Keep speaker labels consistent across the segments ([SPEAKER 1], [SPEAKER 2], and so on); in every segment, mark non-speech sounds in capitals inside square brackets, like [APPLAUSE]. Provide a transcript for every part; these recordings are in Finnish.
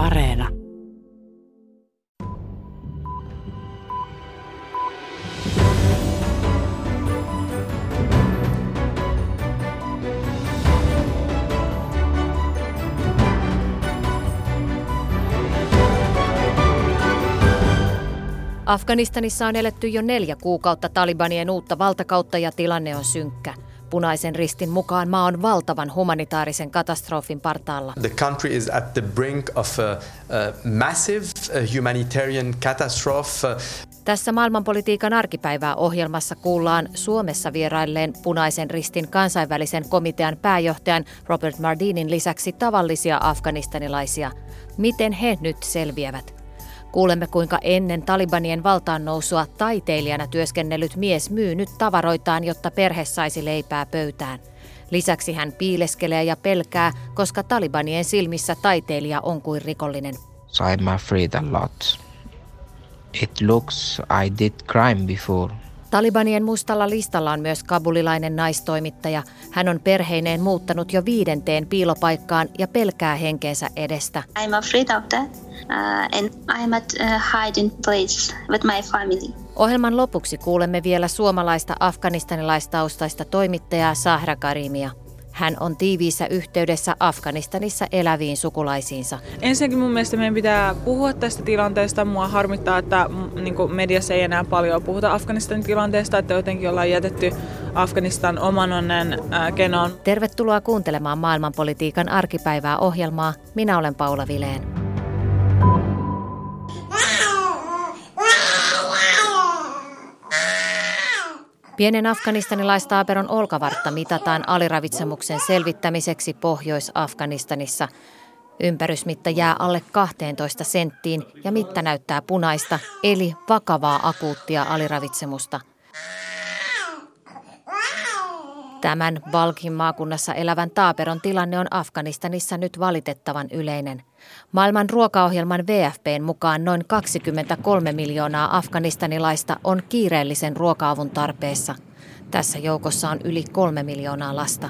[SPEAKER 1] Areena.
[SPEAKER 2] Afganistanissa on eletty jo neljä kuukautta Talibanien uutta valtakautta ja tilanne on synkkä. Punaisen ristin mukaan maa on valtavan humanitaarisen katastrofin partaalla.
[SPEAKER 3] The country is at the brink of a, a massive humanitarian catastrophe.
[SPEAKER 2] Tässä maailmanpolitiikan arkipäivää ohjelmassa kuullaan Suomessa vierailleen Punaisen ristin kansainvälisen komitean pääjohtajan Robert Mardinin lisäksi tavallisia afganistanilaisia. Miten he nyt selviävät? Kuulemme, kuinka ennen Talibanien valtaan nousua taiteilijana työskennellyt mies myy nyt tavaroitaan, jotta perhe saisi leipää pöytään. Lisäksi hän piileskelee ja pelkää, koska Talibanien silmissä taiteilija on kuin rikollinen.
[SPEAKER 4] So I'm afraid a lot. It looks I did crime before.
[SPEAKER 2] Talibanien mustalla listalla on myös kabulilainen naistoimittaja. Hän on perheineen muuttanut jo viidenteen piilopaikkaan ja pelkää henkeensä edestä.
[SPEAKER 5] I'm afraid of that uh, and I'm at a hiding place with my family.
[SPEAKER 2] Ohjelman lopuksi kuulemme vielä suomalaista afganistanilaistaustaista toimittajaa Sahra Karimia. Hän on tiiviissä yhteydessä Afganistanissa eläviin sukulaisiinsa.
[SPEAKER 6] Ensinnäkin mun mielestä meidän pitää puhua tästä tilanteesta. Mua harmittaa, että mm, niin mediassa ei enää paljon puhuta Afganistanin tilanteesta, että jotenkin ollaan jätetty Afganistan oman onnen ää, kenoon.
[SPEAKER 2] Tervetuloa kuuntelemaan maailmanpolitiikan arkipäivää ohjelmaa. Minä olen Paula Vileen. Pienen afganistanilaistaperon olkavartta mitataan aliravitsemuksen selvittämiseksi Pohjois-Afganistanissa. Ympärysmitta jää alle 12 senttiin ja mitta näyttää punaista, eli vakavaa akuuttia aliravitsemusta. Tämän Valkin maakunnassa elävän taaperon tilanne on Afganistanissa nyt valitettavan yleinen. Maailman ruokaohjelman VFPn mukaan noin 23 miljoonaa afganistanilaista on kiireellisen ruokaavun tarpeessa. Tässä joukossa on yli kolme miljoonaa lasta.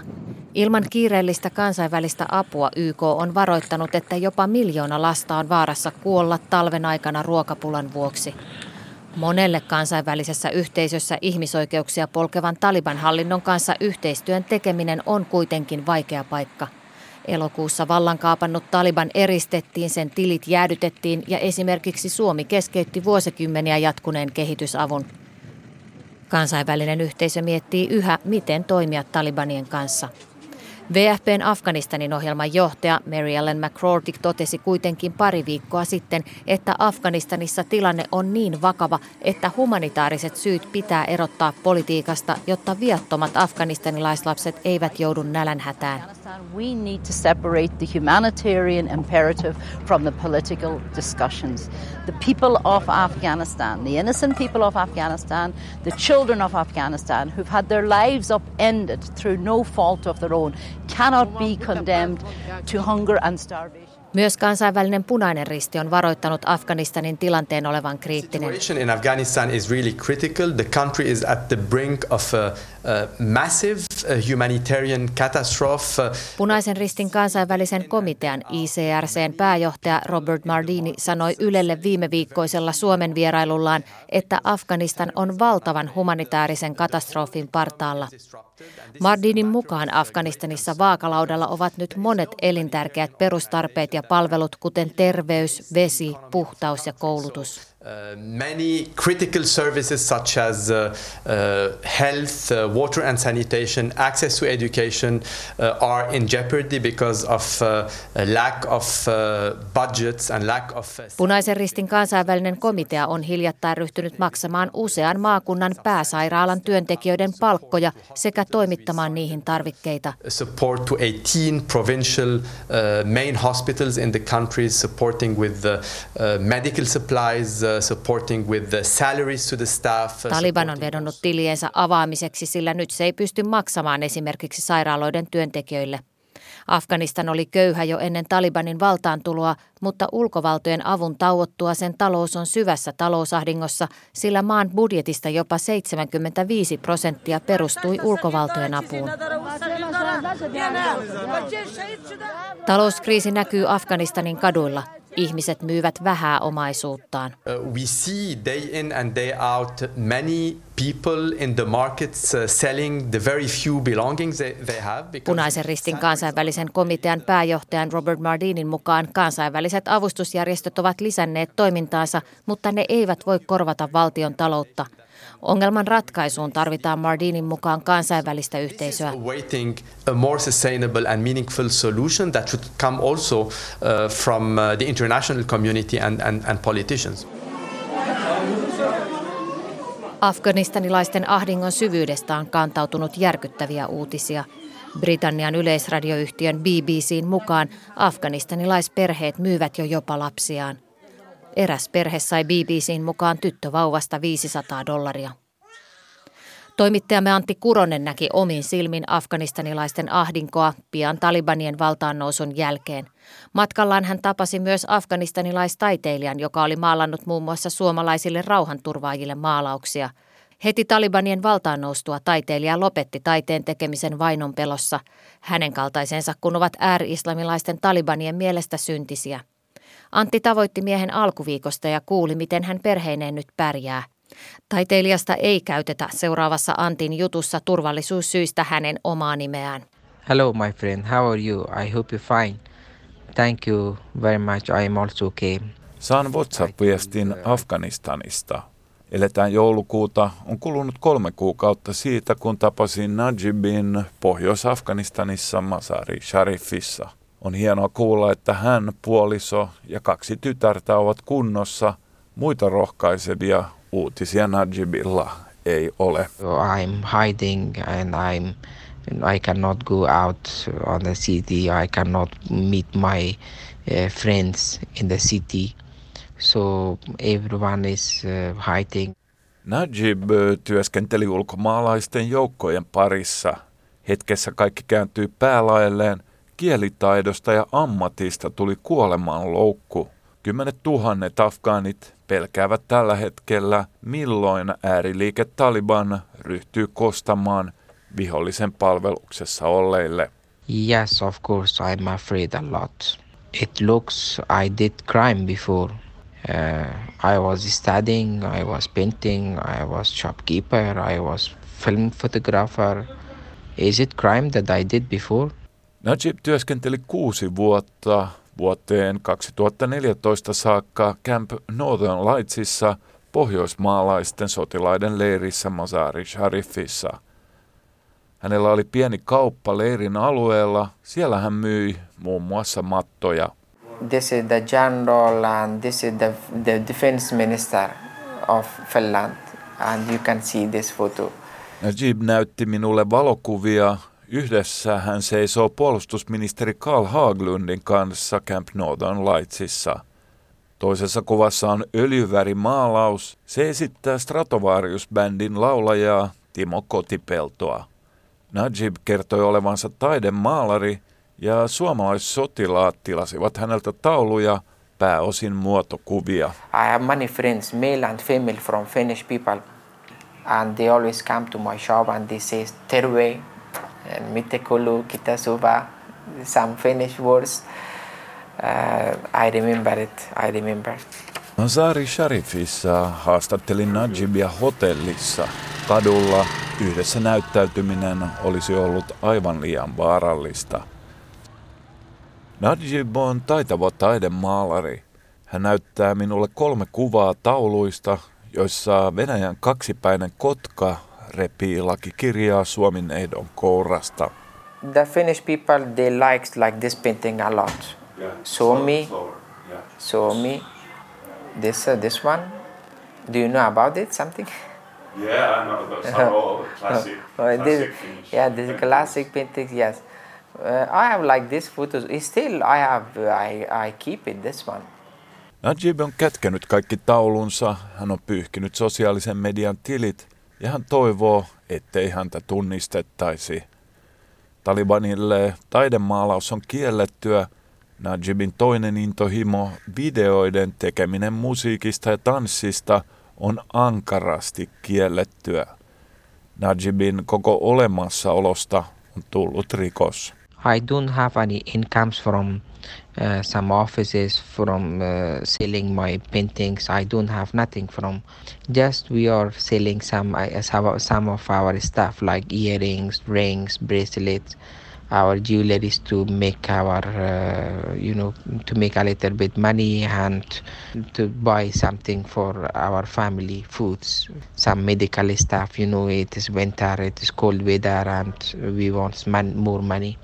[SPEAKER 2] Ilman kiireellistä kansainvälistä apua YK on varoittanut, että jopa miljoona lasta on vaarassa kuolla talven aikana ruokapulan vuoksi. Monelle kansainvälisessä yhteisössä ihmisoikeuksia polkevan Taliban hallinnon kanssa yhteistyön tekeminen on kuitenkin vaikea paikka. Elokuussa vallankaapannut Taliban eristettiin, sen tilit jäädytettiin ja esimerkiksi Suomi keskeytti vuosikymmeniä jatkuneen kehitysavun. Kansainvälinen yhteisö miettii yhä, miten toimia Talibanien kanssa – VFPn Afganistanin ohjelman johtaja Mary Ellen McCordick totesi kuitenkin pari viikkoa sitten, että Afganistanissa tilanne on niin vakava, että humanitaariset syyt pitää erottaa politiikasta, jotta viattomat afganistanilaislapset eivät joudu nälänhätään. We need to separate the humanitarian imperative from the political discussions. The people of Afghanistan, the innocent people of Afghanistan, the children of Afghanistan who've had their lives upended through no fault of their own cannot be condemned to hunger and starvation. Myös kansainvälinen punainen risti on varoittanut Afganistanin tilanteen olevan kriittinen.
[SPEAKER 3] situation in Afghanistan is really critical. The country is at the brink of a, a massive humanitarian catastrophe.
[SPEAKER 2] Punaisen ristin kansainvälisen komitean ICRCn pääjohtaja Robert Mardini sanoi Ylelle viime viikkoisella Suomen vierailullaan, että Afganistan on valtavan humanitaarisen katastrofin partaalla. Mardinin mukaan Afganistanissa vaakalaudalla ovat nyt monet elintärkeät perustarpeet ja palvelut, kuten terveys, vesi, puhtaus ja koulutus.
[SPEAKER 3] Uh, many critical services such as uh, uh, health, uh, water and sanitation, access to education uh, are in jeopardy because of uh, lack of budgets and lack of...
[SPEAKER 2] Punaisen ristin kansainvälinen komitea on hiljattain ryhtynyt maksamaan usean maakunnan pääsairaalan työntekijöiden palkkoja sekä toimittamaan niihin tarvikkeita.
[SPEAKER 3] Support to 18 provincial main hospitals in the country supporting with medical supplies supporting with the salaries to the staff.
[SPEAKER 2] Uh, Taliban on vedonnut tiliensä avaamiseksi, sillä nyt se ei pysty maksamaan esimerkiksi sairaaloiden työntekijöille. Afganistan oli köyhä jo ennen Talibanin valtaantuloa, mutta ulkovaltojen avun tauottua sen talous on syvässä talousahdingossa, sillä maan budjetista jopa 75 prosenttia perustui ulkovaltojen apuun. Talouskriisi näkyy Afganistanin kaduilla. Ihmiset myyvät vähää omaisuuttaan.
[SPEAKER 3] Uh, we see day in and day out many people in the markets uh, selling the very few belongings they, they have.
[SPEAKER 2] Punaisen ristin kansainvälisen komitean pääjohtajan Robert Mardinin mukaan kansainväliset avustusjärjestöt ovat lisänneet toimintaansa, mutta ne eivät voi korvata valtion taloutta – Ongelman ratkaisuun tarvitaan Mardinin mukaan kansainvälistä yhteisöä.
[SPEAKER 3] A more sustainable and meaningful solution that should come also uh, from uh, the international community and, and, and politicians.
[SPEAKER 2] Afganistanilaisten ahdingon syvyydestä on kantautunut järkyttäviä uutisia. Britannian yleisradioyhtiön BBCn mukaan afganistanilaisperheet myyvät jo jopa lapsiaan. Eräs perhe sai BBCn mukaan tyttövauvasta 500 dollaria. Toimittajamme Antti Kuronen näki omin silmin afganistanilaisten ahdinkoa pian talibanien valtaannousun jälkeen. Matkallaan hän tapasi myös afganistanilaistaiteilijan, joka oli maalannut muun muassa suomalaisille rauhanturvaajille maalauksia. Heti talibanien valtaannoustua taiteilija lopetti taiteen tekemisen vainon pelossa. Hänen kaltaisensa kun ovat ääri-islamilaisten talibanien mielestä syntisiä. Antti tavoitti miehen alkuviikosta ja kuuli, miten hän perheineen nyt pärjää. Taiteilijasta ei käytetä seuraavassa Antin jutussa turvallisuussyistä hänen omaa nimeään.
[SPEAKER 4] Hello my friend, how are you? I hope you're fine. Thank you very much, I am also okay.
[SPEAKER 1] Saan WhatsApp-viestin Afganistanista. Eletään joulukuuta. On kulunut kolme kuukautta siitä, kun tapasin Najibin Pohjois-Afganistanissa Masari Sharifissa – on hienoa kuulla, että hän, puoliso ja kaksi tytärtä ovat kunnossa. Muita rohkaisevia uutisia Najibilla ei ole.
[SPEAKER 4] I'm hiding and I'm I cannot go out on the city. I cannot meet my uh, friends in the city. So everyone is uh, hiding.
[SPEAKER 1] Najib työskenteli ulkomaalaisten joukkojen parissa. Hetkessä kaikki kääntyi päälaelleen – kielitaidosta ja ammatista tuli kuolemaan loukku. Kymmenet tuhannet afgaanit pelkäävät tällä hetkellä, milloin ääriliike Taliban ryhtyy kostamaan vihollisen palveluksessa olleille.
[SPEAKER 4] Yes, of course, I'm afraid a lot. It looks I did crime before. Uh, I was studying, I was painting, I was shopkeeper, I was film photographer. Is it crime that I did before?
[SPEAKER 1] Najib työskenteli kuusi vuotta vuoteen 2014 saakka Camp Northern Lightsissa pohjoismaalaisten sotilaiden leirissä Mazari Sharifissa. Hänellä oli pieni kauppa leirin alueella. Siellä hän myi muun muassa mattoja.
[SPEAKER 4] This is the general and this is the, the defense minister of Finland and you can see this photo.
[SPEAKER 1] Najib näytti minulle valokuvia Yhdessä hän seisoo puolustusministeri Carl Haglundin kanssa Camp Northern Lightsissa. Toisessa kuvassa on öljyvärimaalaus. Se esittää Stratovarius-bändin laulajaa Timo Kotipeltoa. Najib kertoi olevansa taidemaalari ja suomalaissotilaat tilasivat häneltä tauluja, pääosin muotokuvia.
[SPEAKER 4] I have many friends, male and female from Finnish people. And they always come to my shop and they say, Terve, miten kuuluu kita suva, some Finnish words. Uh, I remember it, I remember.
[SPEAKER 1] Mazari Sharifissa haastattelin Najibia hotellissa. Kadulla yhdessä näyttäytyminen olisi ollut aivan liian vaarallista. Najib on taitava taidemaalari. Hän näyttää minulle kolme kuvaa tauluista, joissa Venäjän kaksipäinen kotka repii lakikirjaa Suomen ehdon kourasta.
[SPEAKER 4] The Finnish people, they liked like this painting a lot. Yeah. Suomi, yeah. Suomi, this, uh, this one. Do you know about it, something?
[SPEAKER 1] Yeah, I know. Those are all classic, [LAUGHS] classic
[SPEAKER 4] this, Yeah, this classic paintings, yes. Uh, I have like this photos. Still, I have, uh, I, I keep it, this one.
[SPEAKER 1] Najib on kätkenyt kaikki taulunsa, hän on pyyhkinyt sosiaalisen median tilit ja hän toivoo, ettei häntä tunnistettaisi. Talibanille taidemaalaus on kiellettyä. Najibin toinen intohimo, videoiden tekeminen musiikista ja tanssista, on ankarasti kiellettyä. Najibin koko olemassaolosta on tullut rikos.
[SPEAKER 4] I don't have any incomes from uh, some offices from uh, selling my paintings. I don't have nothing from. Just we are selling some uh, some of our stuff like earrings, rings, bracelets, our jewelry to make our uh, you know to make a little bit money and to buy something for our family foods some medical stuff you know it is winter it is cold weather and we want man- more money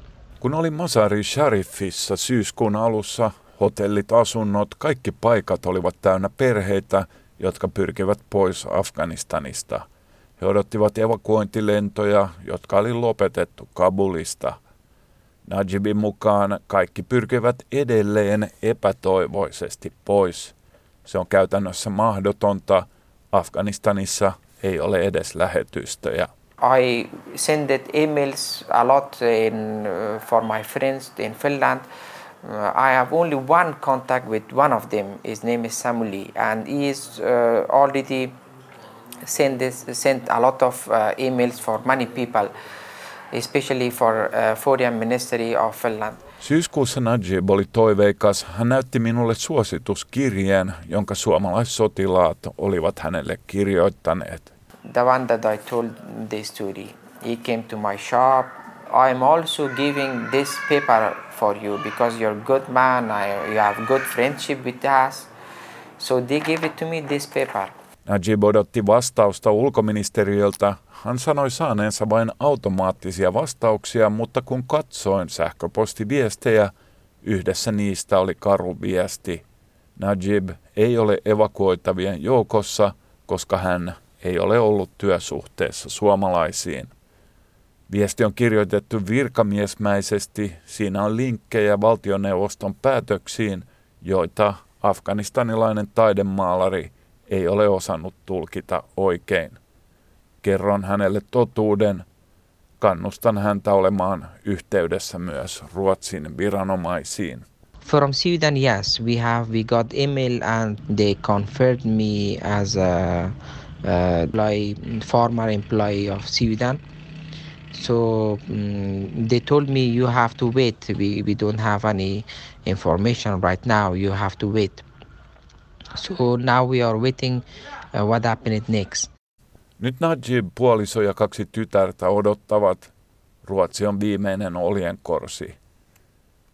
[SPEAKER 1] Kun olin Masari Sharifissa syyskuun alussa, hotellit, asunnot, kaikki paikat olivat täynnä perheitä, jotka pyrkivät pois Afganistanista. He odottivat evakuointilentoja, jotka oli lopetettu Kabulista. Najibin mukaan kaikki pyrkivät edelleen epätoivoisesti pois. Se on käytännössä mahdotonta. Afganistanissa ei ole edes lähetystöjä.
[SPEAKER 4] I send emails a lot in, uh, for my friends in Finland. Uh, I have only one contact with one of them. His name is Samuli, and he is uh, already sent sent a lot of uh, emails for many people, especially for uh, Foreign Ministry of Finland.
[SPEAKER 1] Syyskuussa Najib oli toiveikas. Hän näytti minulle suosituskirjeen, jonka suomalaissotilaat olivat hänelle kirjoittaneet.
[SPEAKER 4] The one that I told the story. He came to my shop. I'm also giving this paper for you because you're a good man. I, you have good friendship with us. So they gave it to me this paper.
[SPEAKER 1] Najib odotti vastausta ulkoministeriöltä. Hän sanoi saaneensa vain automaattisia vastauksia, mutta kun katsoin sähköpostiviestejä, yhdessä niistä oli karu viesti. Najib ei ole evakuoitavien joukossa, koska hän ei ole ollut työsuhteessa suomalaisiin. Viesti on kirjoitettu virkamiesmäisesti. Siinä on linkkejä valtioneuvoston päätöksiin, joita afganistanilainen taidemaalari ei ole osannut tulkita oikein. Kerron hänelle totuuden. Kannustan häntä olemaan yhteydessä myös Ruotsin viranomaisiin.
[SPEAKER 4] From Sweden, yes, we have we got email and they confirmed me as a employee, former employee of Sweden. So um, they told me you have to wait. We, we don't have any information right now. You have to wait. So now we are waiting uh, what happened next.
[SPEAKER 1] Nyt Najib puoliso ja kaksi tytärtä odottavat. Ruotsi on viimeinen oljenkorsi.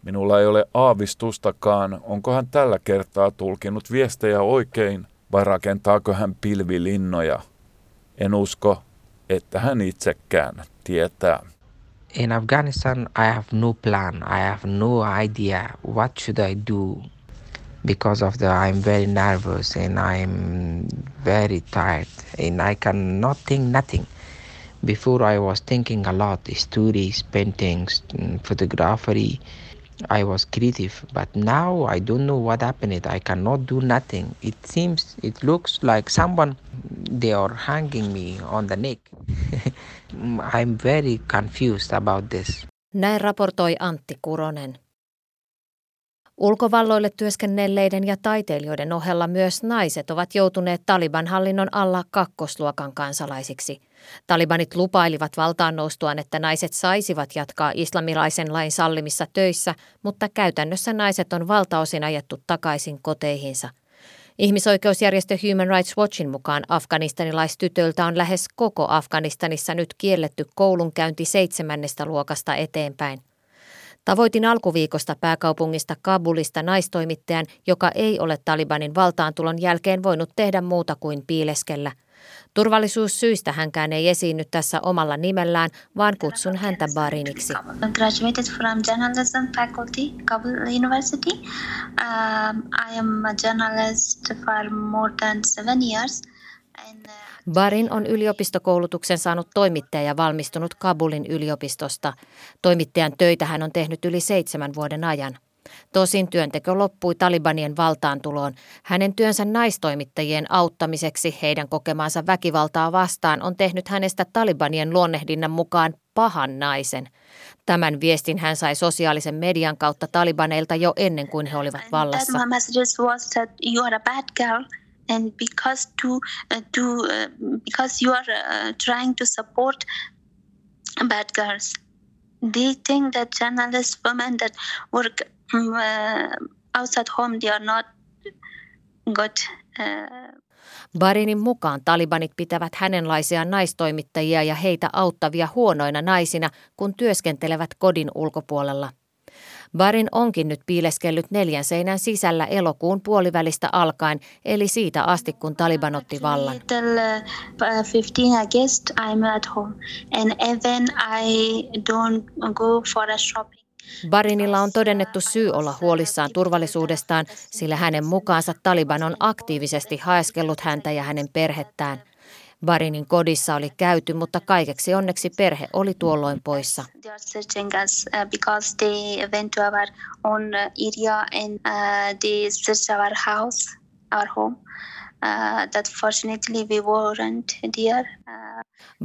[SPEAKER 1] Minulla ei ole aavistustakaan, onko hän tällä kertaa tulkinut viestejä oikein vai rakentaako hän pilvilinnoja? En usko, että hän itsekään tietää.
[SPEAKER 4] In Afghanistan, I have no plan. I have no idea what should I do because of the I'm very nervous and I'm very tired and I cannot think nothing. Before I was thinking a lot, stories, paintings, photography, I was creative, but now I don't know what happened. I cannot do nothing. It seems, it looks like someone, they are hanging me on the neck. [LAUGHS] I'm very confused about this.
[SPEAKER 2] Näin raportoi Antti Kuronen. Ulkovalloille työskennelleiden ja taiteilijoiden ohella myös naiset ovat joutuneet Taliban hallinnon alla kakkosluokan kansalaisiksi. Talibanit lupailivat valtaan noustuaan, että naiset saisivat jatkaa islamilaisen lain sallimissa töissä, mutta käytännössä naiset on valtaosin ajettu takaisin koteihinsa. Ihmisoikeusjärjestö Human Rights Watchin mukaan afganistanilaistytöltä on lähes koko Afganistanissa nyt kielletty koulunkäynti seitsemännestä luokasta eteenpäin – Tavoitin alkuviikosta pääkaupungista Kabulista naistoimittajan, joka ei ole Talibanin valtaantulon jälkeen voinut tehdä muuta kuin piileskellä. Turvallisuussyistä hänkään ei esiinny tässä omalla nimellään, vaan kutsun häntä Bariniksi.
[SPEAKER 5] Graduated University. Um, I am a journalist for more than seven years.
[SPEAKER 2] Barin on yliopistokoulutuksen saanut toimittaja ja valmistunut Kabulin yliopistosta. Toimittajan töitä hän on tehnyt yli seitsemän vuoden ajan. Tosin työnteko loppui Talibanien valtaantuloon. Hänen työnsä naistoimittajien auttamiseksi heidän kokemaansa väkivaltaa vastaan on tehnyt hänestä Talibanien luonnehdinnan mukaan pahan naisen. Tämän viestin hän sai sosiaalisen median kautta Talibaneilta jo ennen kuin he olivat vallassa
[SPEAKER 5] and because to uh, to uh, because you are uh, trying to support bad girls they think that journalists, women that work um, uh, outside home, they are not good. Uh,
[SPEAKER 2] Barinin mukaan talibanit pitävät hänenlaisia naistoimittajia ja heitä auttavia huonoina naisina, kun työskentelevät kodin ulkopuolella. Barin onkin nyt piileskellyt neljän seinän sisällä elokuun puolivälistä alkaen, eli siitä asti kun Taliban otti vallan.
[SPEAKER 5] Uh, 15 August, I'm at home, and even I don't go for a shopping.
[SPEAKER 2] Barinilla on todennettu syy olla huolissaan turvallisuudestaan, sillä hänen mukaansa Taliban on aktiivisesti haeskellut häntä ja hänen perhettään. Barinin kodissa oli käyty, mutta kaikeksi onneksi perhe oli tuolloin poissa.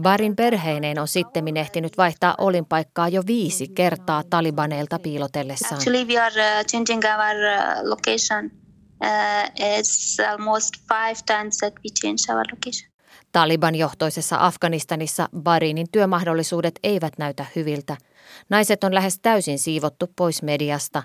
[SPEAKER 2] Barin perheineen on sittemmin ehtinyt vaihtaa olinpaikkaa jo viisi kertaa talibaneilta piilotellessaan.
[SPEAKER 5] Actually, we are uh, changing our uh, location. Uh, it's almost five times that we change our location.
[SPEAKER 2] Taliban-johtoisessa Afganistanissa Barinin työmahdollisuudet eivät näytä hyviltä. Naiset on lähes täysin siivottu pois mediasta.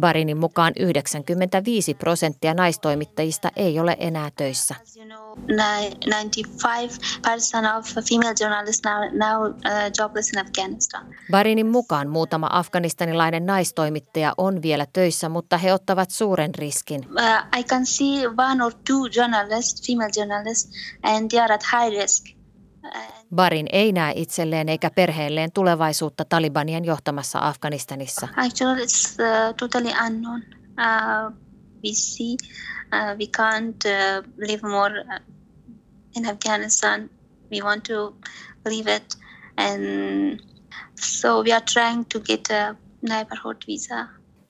[SPEAKER 2] Barinin mukaan 95 prosenttia naistoimittajista ei ole enää töissä.
[SPEAKER 5] As you know, ni- 95% of female journalists now, now uh.
[SPEAKER 2] Barinin mukaan muutama afganistanilainen naistoimittaja on vielä töissä, mutta he ottavat suuren riskin.
[SPEAKER 5] Uh, I can see one or two journalists, female journalists, and they are at high risk.
[SPEAKER 2] Barin ei näe itselleen eikä perheelleen tulevaisuutta Talibanien johtamassa Afganistanissa.
[SPEAKER 5] Actually, it's uh, totally unknown. Uh, we see uh, we can't uh, live more uh, in Afghanistan. We want to leave it, and so we are trying to get a neighborhood visa.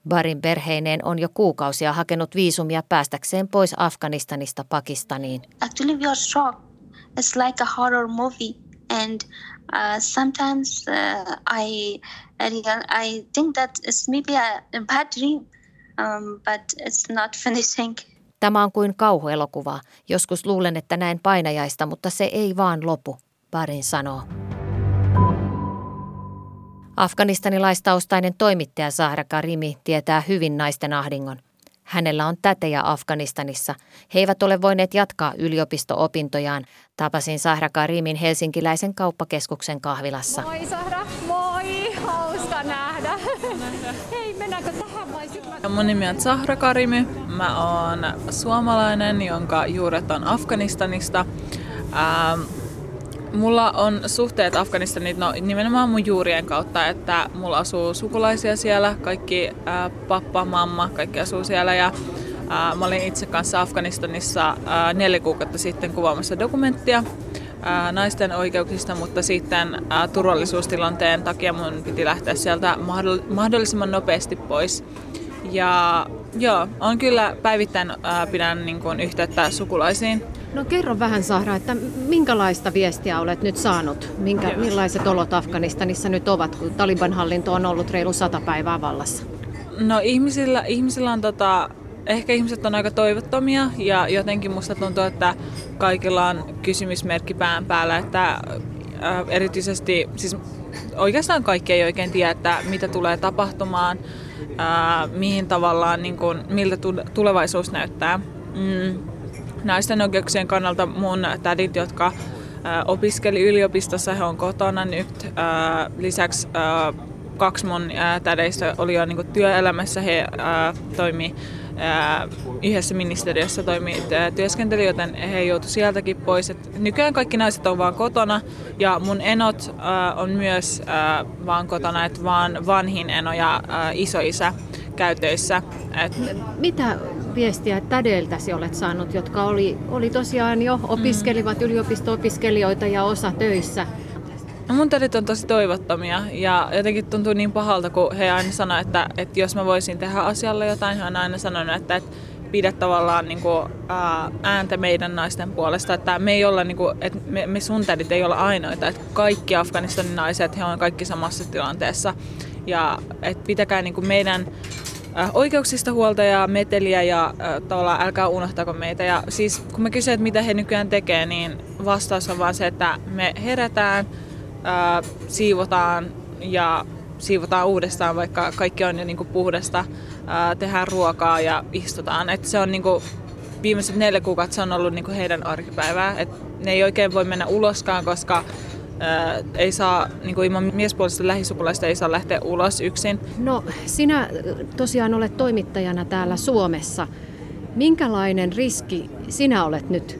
[SPEAKER 2] Barin perheineen on jo kuukausia hakenut viisumia päästäkseen pois Afganistanista Pakistaniin.
[SPEAKER 5] Actually, we are shocked. It's like a horror movie, and uh, sometimes uh, I, I think that it's maybe a, bad dream, um, but it's not [LAUGHS] finishing.
[SPEAKER 2] Tämä on kuin kauhuelokuva. Joskus luulen, että näen painajaista, mutta se ei vaan lopu, Barin sanoo. Afganistanilaistaustainen toimittaja Sahra Karimi tietää hyvin naisten ahdingon. Hänellä on tätejä Afganistanissa. He eivät ole voineet jatkaa yliopisto-opintojaan. Tapasin Sahra Karimin helsinkiläisen kauppakeskuksen kahvilassa.
[SPEAKER 7] Moi Sahra, moi, hauska nähdä. Hei, mennäänkö tähän vai sitten
[SPEAKER 6] Mun nimi on Zahra Karimi. Mä oon suomalainen, jonka juuret on Afganistanista. Ähm, mulla on suhteet Afganistaniin no, nimenomaan mun juurien kautta, että mulla asuu sukulaisia siellä, kaikki äh, pappa, mamma, kaikki asuu siellä ja äh, mä olin itse kanssa Afganistanissa äh, neljä kuukautta sitten kuvaamassa dokumenttia äh, naisten oikeuksista, mutta sitten äh, turvallisuustilanteen takia mun piti lähteä sieltä mahdoll- mahdollisimman nopeasti pois. Ja joo, on kyllä päivittäin äh, pidän niin kuin, yhteyttä sukulaisiin.
[SPEAKER 7] No kerro vähän Sahra, että minkälaista viestiä olet nyt saanut? Minkä, millaiset olot Afganistanissa nyt ovat, kun Taliban hallinto on ollut reilu sata päivää vallassa?
[SPEAKER 6] No ihmisillä, ihmisillä on tota, ehkä ihmiset on aika toivottomia ja jotenkin musta tuntuu, että kaikilla on kysymysmerkki pään päällä, että äh, erityisesti, siis oikeastaan kaikki ei oikein tiedä, että mitä tulee tapahtumaan, äh, mihin tavallaan, niin kuin, miltä tu- tulevaisuus näyttää. Mm. Naisten oikeuksien kannalta mun tädit, jotka opiskeli yliopistossa, he on kotona nyt. Lisäksi kaksi mun tädeistä oli jo niin työelämässä. He toimi yhdessä ministeriössä toimi työskenteli, joten he joutuivat sieltäkin pois. Et nykyään kaikki naiset on vaan kotona ja mun enot on myös vaan kotona, että vaan vanhin eno ja isoisä käy töissä. Et,
[SPEAKER 7] Mitä viestiä tädeiltäsi olet saanut, jotka oli, oli tosiaan jo opiskelivat yliopisto-opiskelijoita ja osa töissä?
[SPEAKER 6] No mun tädit on tosi toivottomia ja jotenkin tuntuu niin pahalta, kun he aina sanoo, että, että jos mä voisin tehdä asialle jotain, he on aina sanonut, että, että pidä tavallaan niin kuin, ää, ääntä meidän naisten puolesta, että me ei olla, niin kuin, että me, me sun tädit ei olla ainoita, että kaikki Afganistanin naiset, he on kaikki samassa tilanteessa. Ja että pitäkää niin kuin meidän oikeuksista huolta ja meteliä ja ää, tavallaan älkää unohtako meitä. Ja siis kun mä kysyn, että mitä he nykyään tekee, niin vastaus on vaan se, että me herätään, ää, siivotaan ja siivotaan uudestaan, vaikka kaikki on jo niin kuin puhdasta, ää, tehdään ruokaa ja istutaan. Et se on niin kuin, viimeiset neljä kuukautta se on ollut niin kuin heidän arkipäivää. Et ne ei oikein voi mennä uloskaan, koska ää, ei saa, niin kuin ilman miespuolista lähisukulaista ei saa lähteä ulos yksin.
[SPEAKER 7] No sinä tosiaan olet toimittajana täällä Suomessa. Minkälainen riski sinä olet nyt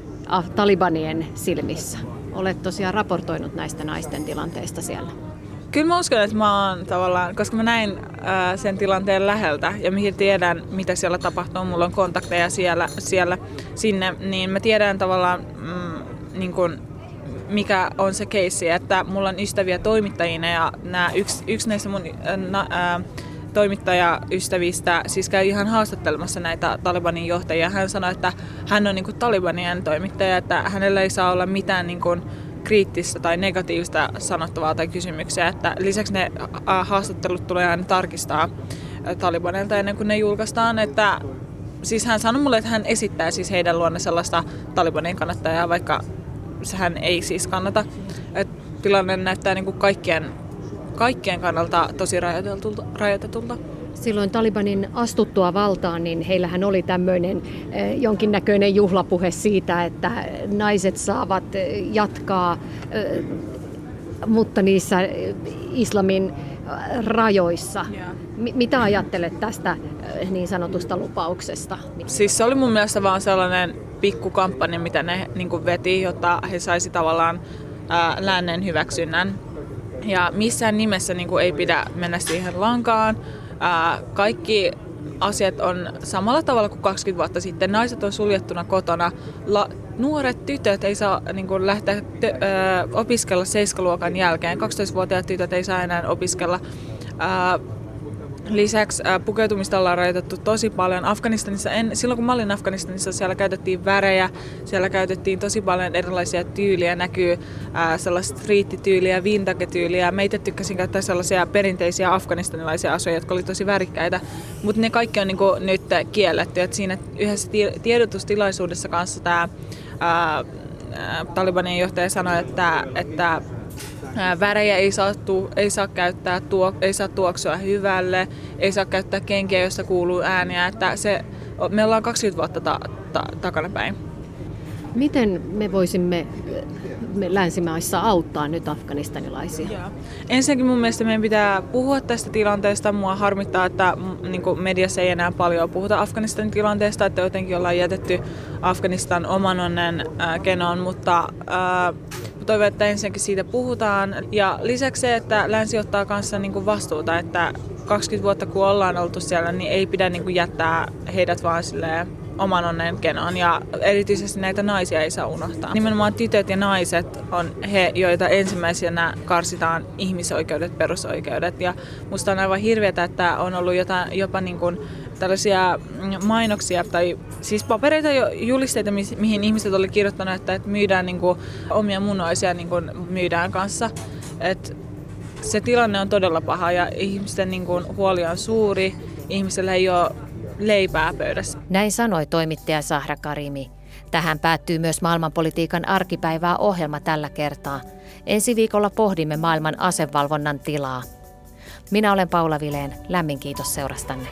[SPEAKER 7] Talibanien silmissä? Olet tosiaan raportoinut näistä naisten tilanteista siellä.
[SPEAKER 6] Kyllä mä uskon, että mä oon tavallaan, koska mä näin ää, sen tilanteen läheltä ja mihin tiedän, mitä siellä tapahtuu, mulla on kontakteja siellä, siellä sinne, niin mä tiedän tavallaan, mm, niin kun, mikä on se keissi, että mulla on ystäviä toimittajina ja nää, yksi, yksi näistä mun ää, ää, toimittajaystävistä siis käy ihan haastattelemassa näitä Talibanin johtajia. Hän sanoi, että hän on niin kuin Talibanien toimittaja, että hänellä ei saa olla mitään niin kuin kriittistä tai negatiivista sanottavaa tai kysymyksiä. Että lisäksi ne haastattelut tulee aina tarkistaa Talibanilta ennen kuin ne julkaistaan. Että, siis hän sanoi mulle, että hän esittää siis heidän luonne sellaista Talibanin kannattajaa, vaikka hän ei siis kannata. Et tilanne näyttää niin kuin kaikkien kaikkien kannalta tosi rajoitetulta. rajoitetulta.
[SPEAKER 7] Silloin Talibanin astuttua valtaan, niin heillähän oli tämmöinen eh, jonkinnäköinen juhlapuhe siitä, että naiset saavat eh, jatkaa, eh, mutta niissä islamin rajoissa. Yeah. Mitä ajattelet tästä niin sanotusta lupauksesta?
[SPEAKER 6] Siis se oli mun mielestä vaan sellainen pikkukampanja, mitä ne niin veti, jotta he saisi tavallaan ää, lännen hyväksynnän ja missään nimessä niin ei pidä mennä siihen lankaan. Ää, kaikki asiat on samalla tavalla kuin 20 vuotta sitten. Naiset on suljettuna kotona. La, nuoret tytöt ei saa niin kuin, lähteä te, ää, opiskella seiskaluokan jälkeen. 12-vuotiaat tytöt ei saa enää opiskella. Ää, Lisäksi pukeutumista ollaan rajoitettu tosi paljon. Afganistanissa, en, silloin kun mä olin Afganistanissa, siellä käytettiin värejä, siellä käytettiin tosi paljon erilaisia tyyliä. Näkyy ää, sellaista street-tyyliä, vintage-tyyliä. Meitä tykkäsin käyttää sellaisia perinteisiä afganistanilaisia asuja, jotka oli tosi värikkäitä. Mutta ne kaikki on niinku nyt kielletty. Et siinä yhdessä tiedotustilaisuudessa kanssa tämä Talibanin johtaja sanoi, että, että Värejä ei saa, tu, ei saa käyttää, tuo, ei saa tuoksua hyvälle, ei saa käyttää kenkiä, jossa kuuluu ääniä. Että se, me ollaan 20 vuotta ta, ta, takana päin.
[SPEAKER 7] Miten me voisimme me länsimaissa auttaa nyt afganistanilaisia?
[SPEAKER 6] Ensinnäkin mun mielestä meidän pitää puhua tästä tilanteesta. Mua harmittaa, että niin mediassa ei enää paljon puhuta Afganistanin tilanteesta, että jotenkin ollaan jätetty Afganistan oman onnen äh, kenoon, mutta äh, toivon, että ensinnäkin siitä puhutaan. Ja lisäksi se, että länsi ottaa kanssa niin kuin vastuuta, että 20 vuotta kun ollaan oltu siellä, niin ei pidä niin kuin jättää heidät vaan silleen oman onnen kenoon ja erityisesti näitä naisia ei saa unohtaa. Nimenomaan tytöt ja naiset on he, joita ensimmäisenä karsitaan ihmisoikeudet, perusoikeudet ja musta on aivan hirveätä, että on ollut jotain, jopa niin kuin tällaisia mainoksia tai siis papereita jo julisteita, mihin ihmiset oli kirjoittanut, että, että myydään niin kuin, omia munuaisia niin kuin myydään kanssa. Et se tilanne on todella paha ja ihmisten niin kuin, huoli on suuri. Ihmisellä ei ole leipää pöydässä.
[SPEAKER 2] Näin sanoi toimittaja Sahra Karimi. Tähän päättyy myös maailmanpolitiikan arkipäivää ohjelma tällä kertaa. Ensi viikolla pohdimme maailman asevalvonnan tilaa. Minä olen Paula Vileen. Lämmin kiitos seurastanne.